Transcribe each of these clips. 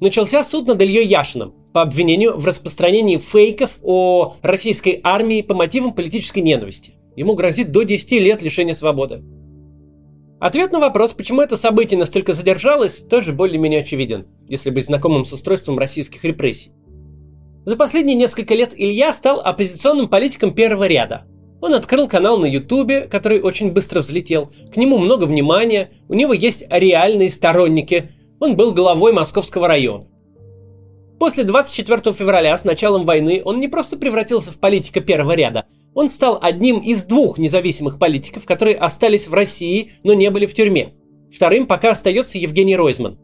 начался суд над Ильей Яшиным по обвинению в распространении фейков о российской армии по мотивам политической ненависти. Ему грозит до 10 лет лишения свободы. Ответ на вопрос, почему это событие настолько задержалось, тоже более-менее очевиден, если быть знакомым с устройством российских репрессий. За последние несколько лет Илья стал оппозиционным политиком первого ряда. Он открыл канал на Ютубе, который очень быстро взлетел. К нему много внимания, у него есть реальные сторонники. Он был главой Московского района. После 24 февраля с началом войны он не просто превратился в политика первого ряда, он стал одним из двух независимых политиков, которые остались в России, но не были в тюрьме. Вторым пока остается Евгений Ройзман.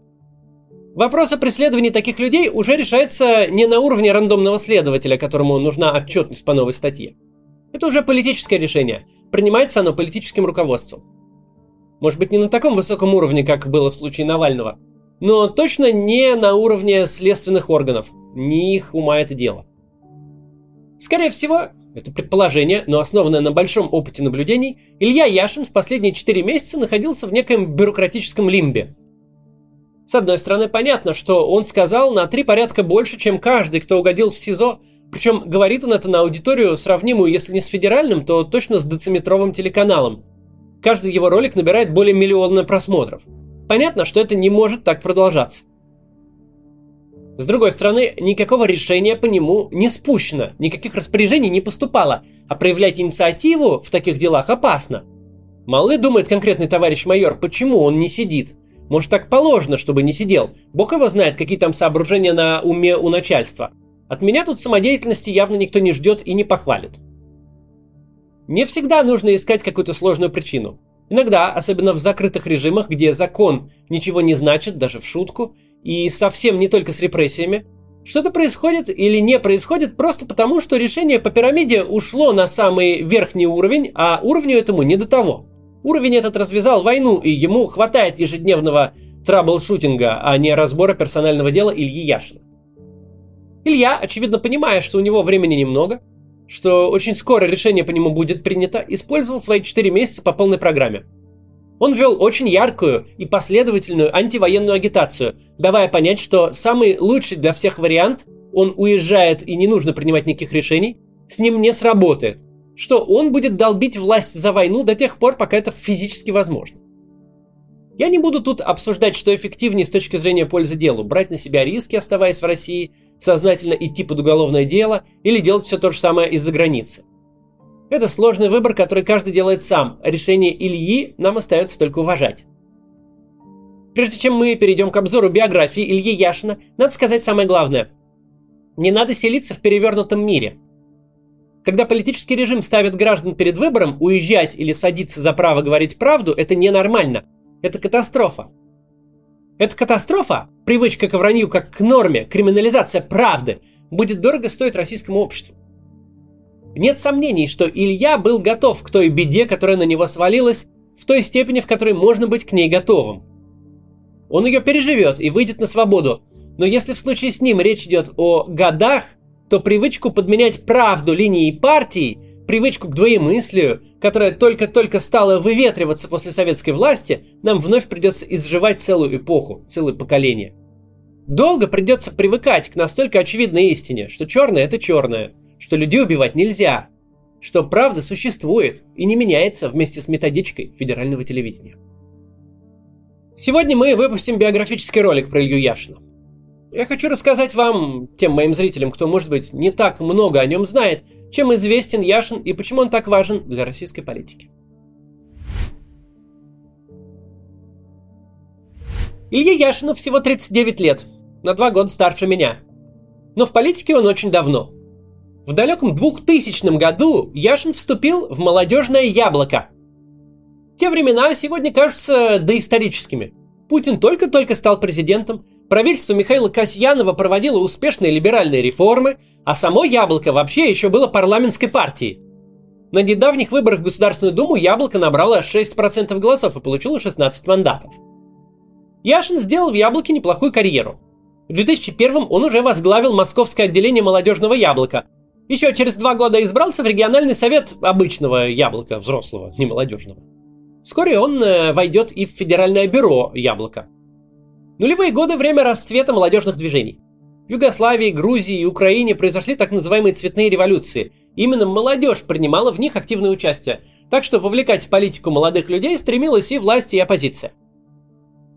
Вопрос о преследовании таких людей уже решается не на уровне рандомного следователя, которому нужна отчетность по новой статье. Это уже политическое решение. Принимается оно политическим руководством. Может быть, не на таком высоком уровне, как было в случае Навального, но точно не на уровне следственных органов. Не их ума это дело. Скорее всего, это предположение, но основанное на большом опыте наблюдений, Илья Яшин в последние 4 месяца находился в некоем бюрократическом лимбе – с одной стороны, понятно, что он сказал на три порядка больше, чем каждый, кто угодил в СИЗО. Причем говорит он это на аудиторию, сравнимую, если не с федеральным, то точно с дециметровым телеканалом. Каждый его ролик набирает более миллиона просмотров. Понятно, что это не может так продолжаться. С другой стороны, никакого решения по нему не спущено, никаких распоряжений не поступало, а проявлять инициативу в таких делах опасно. Мало ли думает конкретный товарищ майор, почему он не сидит – может, так положено, чтобы не сидел. Бог его знает, какие там соображения на уме у начальства. От меня тут самодеятельности явно никто не ждет и не похвалит. Не всегда нужно искать какую-то сложную причину. Иногда, особенно в закрытых режимах, где закон ничего не значит, даже в шутку, и совсем не только с репрессиями, что-то происходит или не происходит просто потому, что решение по пирамиде ушло на самый верхний уровень, а уровню этому не до того. Уровень этот развязал войну, и ему хватает ежедневного трабл-шутинга, а не разбора персонального дела Ильи Яшина. Илья, очевидно понимая, что у него времени немного, что очень скоро решение по нему будет принято, использовал свои 4 месяца по полной программе. Он вел очень яркую и последовательную антивоенную агитацию, давая понять, что самый лучший для всех вариант, он уезжает и не нужно принимать никаких решений, с ним не сработает – что он будет долбить власть за войну до тех пор, пока это физически возможно. Я не буду тут обсуждать, что эффективнее с точки зрения пользы делу, брать на себя риски, оставаясь в России, сознательно идти под уголовное дело или делать все то же самое из-за границы. Это сложный выбор, который каждый делает сам, решение Ильи нам остается только уважать. Прежде чем мы перейдем к обзору биографии Ильи Яшина, надо сказать самое главное. Не надо селиться в перевернутом мире – когда политический режим ставит граждан перед выбором, уезжать или садиться за право говорить правду, это ненормально. Это катастрофа. Это катастрофа, привычка к вранью как к норме, криминализация правды, будет дорого стоить российскому обществу. Нет сомнений, что Илья был готов к той беде, которая на него свалилась, в той степени, в которой можно быть к ней готовым. Он ее переживет и выйдет на свободу, но если в случае с ним речь идет о годах, то привычку подменять правду линии партии, привычку к двоемыслию, которая только-только стала выветриваться после советской власти, нам вновь придется изживать целую эпоху, целое поколение. Долго придется привыкать к настолько очевидной истине, что черное это черное, что людей убивать нельзя, что правда существует и не меняется вместе с методичкой федерального телевидения. Сегодня мы выпустим биографический ролик про Илью Яшина. Я хочу рассказать вам, тем моим зрителям, кто, может быть, не так много о нем знает, чем известен Яшин и почему он так важен для российской политики. Илье Яшину всего 39 лет, на два года старше меня. Но в политике он очень давно. В далеком 2000 году Яшин вступил в молодежное яблоко. Те времена сегодня кажутся доисторическими. Путин только-только стал президентом, Правительство Михаила Касьянова проводило успешные либеральные реформы, а само «Яблоко» вообще еще было парламентской партией. На недавних выборах в Государственную Думу «Яблоко» набрало 6% голосов и получило 16 мандатов. Яшин сделал в «Яблоке» неплохую карьеру. В 2001 он уже возглавил московское отделение молодежного «Яблока». Еще через два года избрался в региональный совет обычного «Яблока», взрослого, не молодежного. Вскоре он э, войдет и в федеральное бюро «Яблоко». Нулевые годы – время расцвета молодежных движений. В Югославии, Грузии и Украине произошли так называемые цветные революции. Именно молодежь принимала в них активное участие, так что вовлекать в политику молодых людей стремилась и власть, и оппозиция.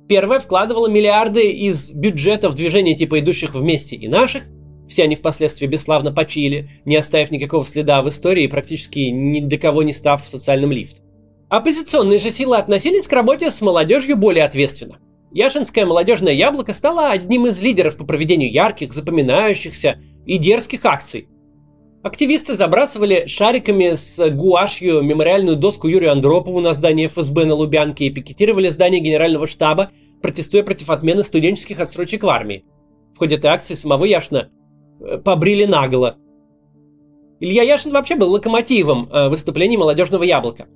Первая вкладывала миллиарды из бюджета в движения типа идущих вместе и наших, все они впоследствии бесславно почили, не оставив никакого следа в истории и практически ни до кого не став социальным лифт. Оппозиционные же силы относились к работе с молодежью более ответственно. Яшинское молодежное яблоко стало одним из лидеров по проведению ярких, запоминающихся и дерзких акций. Активисты забрасывали шариками с гуашью мемориальную доску Юрию Андропову на здание ФСБ на Лубянке и пикетировали здание Генерального штаба, протестуя против отмены студенческих отсрочек в армии. В ходе этой акции самого Яшина э, побрили наголо. Илья Яшин вообще был локомотивом э, выступлений молодежного яблока.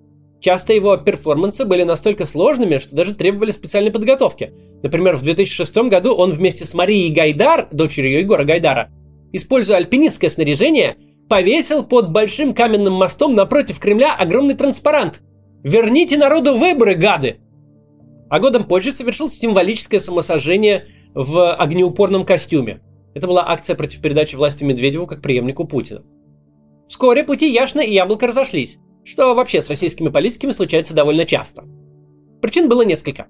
Часто его перформансы были настолько сложными, что даже требовали специальной подготовки. Например, в 2006 году он вместе с Марией Гайдар, дочерью Егора Гайдара, используя альпинистское снаряжение, повесил под большим каменным мостом напротив Кремля огромный транспарант. «Верните народу выборы, гады!» А годом позже совершил символическое самосожжение в огнеупорном костюме. Это была акция против передачи власти Медведеву как преемнику Путина. Вскоре пути Яшина и Яблоко разошлись что вообще с российскими политиками случается довольно часто. Причин было несколько.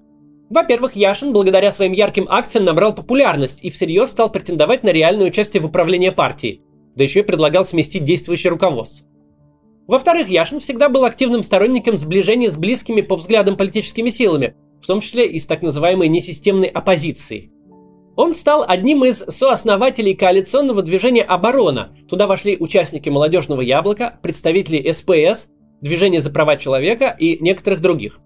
Во-первых, Яшин благодаря своим ярким акциям набрал популярность и всерьез стал претендовать на реальное участие в управлении партией, да еще и предлагал сместить действующее руководство. Во-вторых, Яшин всегда был активным сторонником сближения с близкими по взглядам политическими силами, в том числе и с так называемой несистемной оппозицией. Он стал одним из сооснователей коалиционного движения «Оборона». Туда вошли участники «Молодежного яблока», представители СПС, Движение за права человека и некоторых других.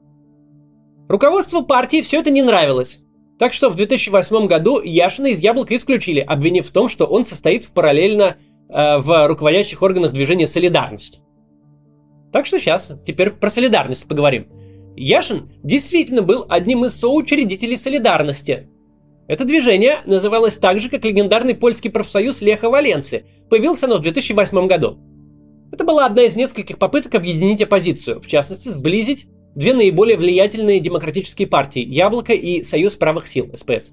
Руководству партии все это не нравилось. Так что в 2008 году Яшина из Яблока исключили, обвинив в том, что он состоит в параллельно э, в руководящих органах движения «Солидарность». Так что сейчас, теперь про солидарность поговорим. Яшин действительно был одним из соучредителей солидарности. Это движение называлось так же, как легендарный польский профсоюз Леха Валенции. Появился оно в 2008 году. Это была одна из нескольких попыток объединить оппозицию, в частности, сблизить две наиболее влиятельные демократические партии – Яблоко и Союз правых сил, СПС.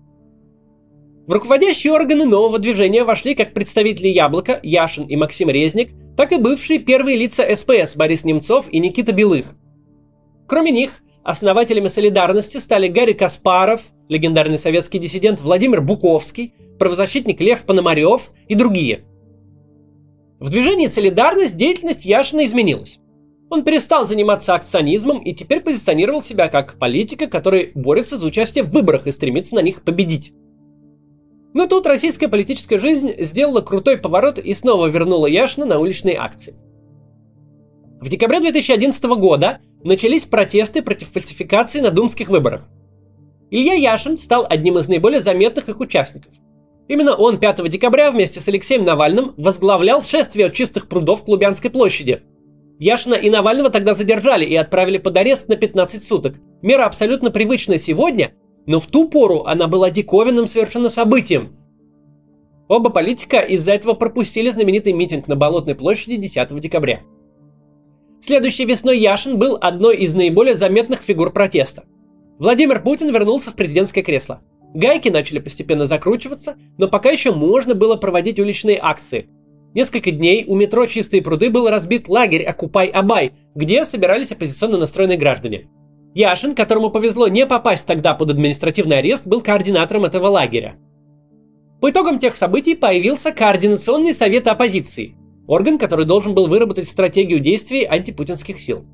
В руководящие органы нового движения вошли как представители Яблока, Яшин и Максим Резник, так и бывшие первые лица СПС Борис Немцов и Никита Белых. Кроме них, основателями солидарности стали Гарри Каспаров, легендарный советский диссидент Владимир Буковский, правозащитник Лев Пономарев и другие – в движении «Солидарность» деятельность Яшина изменилась. Он перестал заниматься акционизмом и теперь позиционировал себя как политика, который борется за участие в выборах и стремится на них победить. Но тут российская политическая жизнь сделала крутой поворот и снова вернула Яшина на уличные акции. В декабре 2011 года начались протесты против фальсификации на думских выборах. Илья Яшин стал одним из наиболее заметных их участников – Именно он 5 декабря вместе с Алексеем Навальным возглавлял шествие от чистых прудов к Лубянской площади. Яшина и Навального тогда задержали и отправили под арест на 15 суток. Мера абсолютно привычная сегодня, но в ту пору она была диковинным совершенно событием. Оба политика из-за этого пропустили знаменитый митинг на Болотной площади 10 декабря. Следующей весной Яшин был одной из наиболее заметных фигур протеста. Владимир Путин вернулся в президентское кресло. Гайки начали постепенно закручиваться, но пока еще можно было проводить уличные акции. Несколько дней у метро «Чистые пруды» был разбит лагерь «Окупай-Абай», где собирались оппозиционно настроенные граждане. Яшин, которому повезло не попасть тогда под административный арест, был координатором этого лагеря. По итогам тех событий появился Координационный совет оппозиции, орган, который должен был выработать стратегию действий антипутинских сил.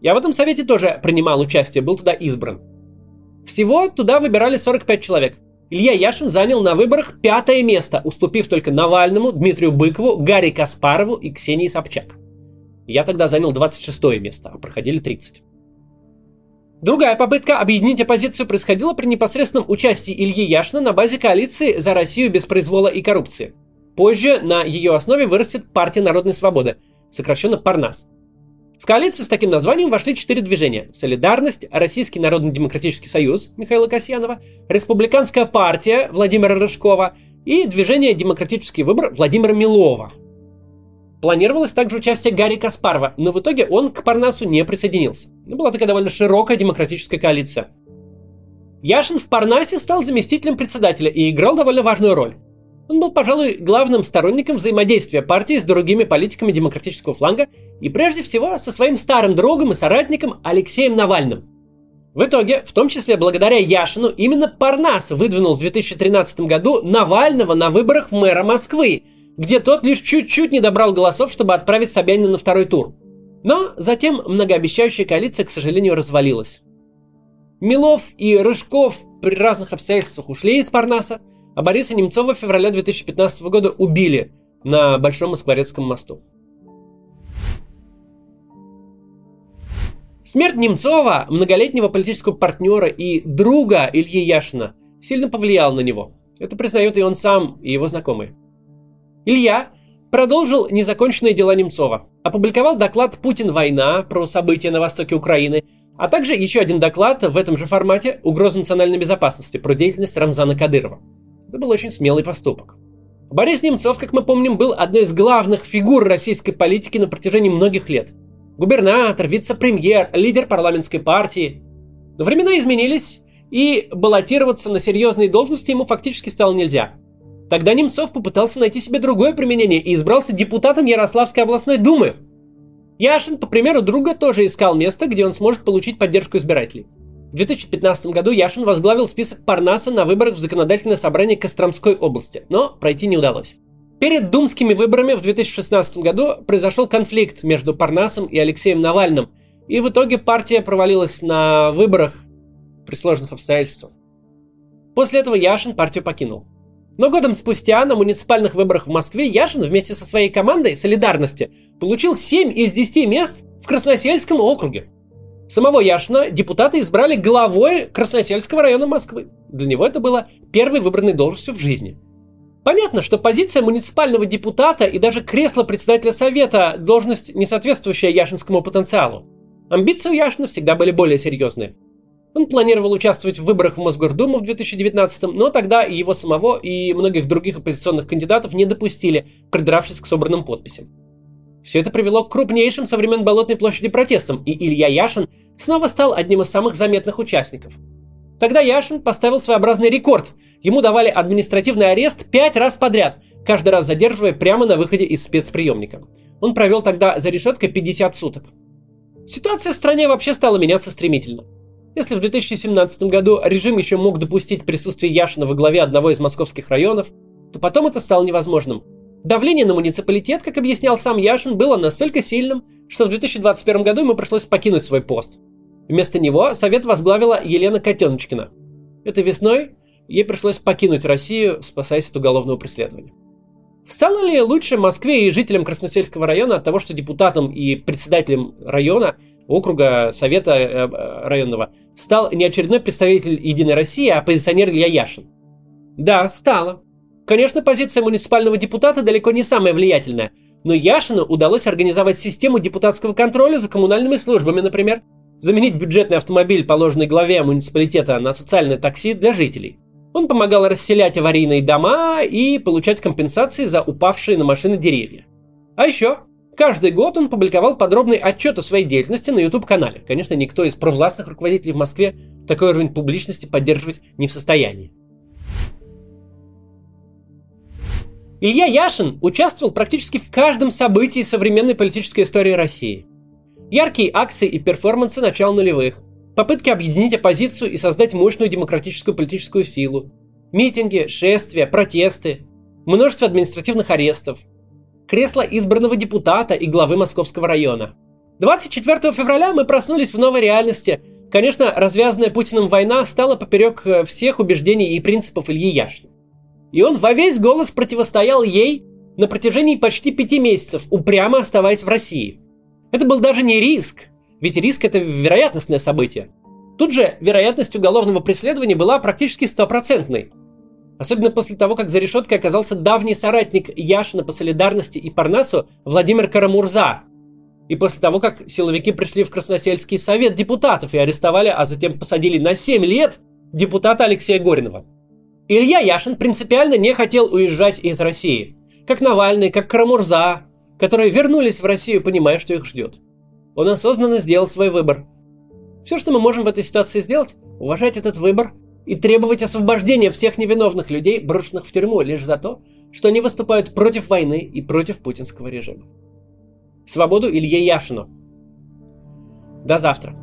Я в этом совете тоже принимал участие, был туда избран. Всего туда выбирали 45 человек. Илья Яшин занял на выборах пятое место, уступив только Навальному, Дмитрию Быкову, Гарри Каспарову и Ксении Собчак. Я тогда занял 26 место, а проходили 30. Другая попытка объединить оппозицию происходила при непосредственном участии Ильи Яшина на базе коалиции «За Россию без произвола и коррупции». Позже на ее основе вырастет Партия Народной Свободы, сокращенно Парнас. В коалицию с таким названием вошли четыре движения. Солидарность, Российский Народно-Демократический Союз Михаила Касьянова, Республиканская партия Владимира Рыжкова и Движение Демократический выбор Владимира Милова. Планировалось также участие Гарри Каспарова, но в итоге он к Парнасу не присоединился. Была такая довольно широкая демократическая коалиция. Яшин в Парнасе стал заместителем председателя и играл довольно важную роль. Он был, пожалуй, главным сторонником взаимодействия партии с другими политиками демократического фланга и прежде всего со своим старым другом и соратником Алексеем Навальным. В итоге, в том числе благодаря Яшину, именно Парнас выдвинул в 2013 году Навального на выборах мэра Москвы, где тот лишь чуть-чуть не добрал голосов, чтобы отправить Собянина на второй тур. Но затем многообещающая коалиция, к сожалению, развалилась. Милов и Рыжков при разных обстоятельствах ушли из Парнаса, а Бориса Немцова в феврале 2015 года убили на Большом Москворецком мосту. Смерть Немцова, многолетнего политического партнера и друга Ильи Яшина, сильно повлияла на него. Это признает и он сам, и его знакомые. Илья продолжил незаконченные дела Немцова, опубликовал доклад «Путин. Война» про события на востоке Украины – а также еще один доклад в этом же формате «Угроза национальной безопасности» про деятельность Рамзана Кадырова. Это был очень смелый поступок. Борис Немцов, как мы помним, был одной из главных фигур российской политики на протяжении многих лет. Губернатор, вице-премьер, лидер парламентской партии. Но времена изменились, и баллотироваться на серьезные должности ему фактически стало нельзя. Тогда Немцов попытался найти себе другое применение и избрался депутатом Ярославской областной думы – Яшин, по примеру друга, тоже искал место, где он сможет получить поддержку избирателей. В 2015 году Яшин возглавил список Парнаса на выборах в законодательное собрание Костромской области, но пройти не удалось. Перед думскими выборами в 2016 году произошел конфликт между Парнасом и Алексеем Навальным, и в итоге партия провалилась на выборах при сложных обстоятельствах. После этого Яшин партию покинул. Но годом спустя на муниципальных выборах в Москве Яшин вместе со своей командой «Солидарности» получил 7 из 10 мест в Красносельском округе. Самого Яшина депутаты избрали главой Красносельского района Москвы. Для него это было первой выбранной должностью в жизни. Понятно, что позиция муниципального депутата и даже кресло председателя совета – должность, не соответствующая яшинскому потенциалу. Амбиции у Яшина всегда были более серьезные – он планировал участвовать в выборах в Мосгордуму в 2019, но тогда и его самого, и многих других оппозиционных кандидатов не допустили, придравшись к собранным подписям. Все это привело к крупнейшим со времен Болотной площади протестам, и Илья Яшин снова стал одним из самых заметных участников. Тогда Яшин поставил своеобразный рекорд. Ему давали административный арест пять раз подряд, каждый раз задерживая прямо на выходе из спецприемника. Он провел тогда за решеткой 50 суток. Ситуация в стране вообще стала меняться стремительно. Если в 2017 году режим еще мог допустить присутствие Яшина во главе одного из московских районов, то потом это стало невозможным. Давление на муниципалитет, как объяснял сам Яшин, было настолько сильным, что в 2021 году ему пришлось покинуть свой пост. Вместо него совет возглавила Елена Котеночкина. Этой весной ей пришлось покинуть Россию, спасаясь от уголовного преследования. Стало ли лучше Москве и жителям Красносельского района от того, что депутатом и председателем района округа Совета э, районного стал не очередной представитель Единой России, а оппозиционер Илья Яшин. Да, стало. Конечно, позиция муниципального депутата далеко не самая влиятельная, но Яшину удалось организовать систему депутатского контроля за коммунальными службами, например, заменить бюджетный автомобиль, положенный главе муниципалитета, на социальное такси для жителей. Он помогал расселять аварийные дома и получать компенсации за упавшие на машины деревья. А еще Каждый год он публиковал подробный отчет о своей деятельности на YouTube-канале. Конечно, никто из провластных руководителей в Москве такой уровень публичности поддерживать не в состоянии. Илья Яшин участвовал практически в каждом событии современной политической истории России. Яркие акции и перформансы начала нулевых, попытки объединить оппозицию и создать мощную демократическую политическую силу, митинги, шествия, протесты, множество административных арестов, кресло избранного депутата и главы Московского района. 24 февраля мы проснулись в новой реальности. Конечно, развязанная Путиным война стала поперек э, всех убеждений и принципов Ильи Яшина. И он во весь голос противостоял ей на протяжении почти пяти месяцев, упрямо оставаясь в России. Это был даже не риск, ведь риск это вероятностное событие. Тут же вероятность уголовного преследования была практически стопроцентной. Особенно после того, как за решеткой оказался давний соратник Яшина по солидарности и Парнасу Владимир Карамурза. И после того, как силовики пришли в Красносельский совет депутатов и арестовали, а затем посадили на 7 лет депутата Алексея Горинова. Илья Яшин принципиально не хотел уезжать из России. Как Навальный, как Карамурза, которые вернулись в Россию, понимая, что их ждет. Он осознанно сделал свой выбор. Все, что мы можем в этой ситуации сделать, уважать этот выбор и требовать освобождения всех невиновных людей, брошенных в тюрьму лишь за то, что они выступают против войны и против путинского режима. Свободу Илье Яшину. До завтра.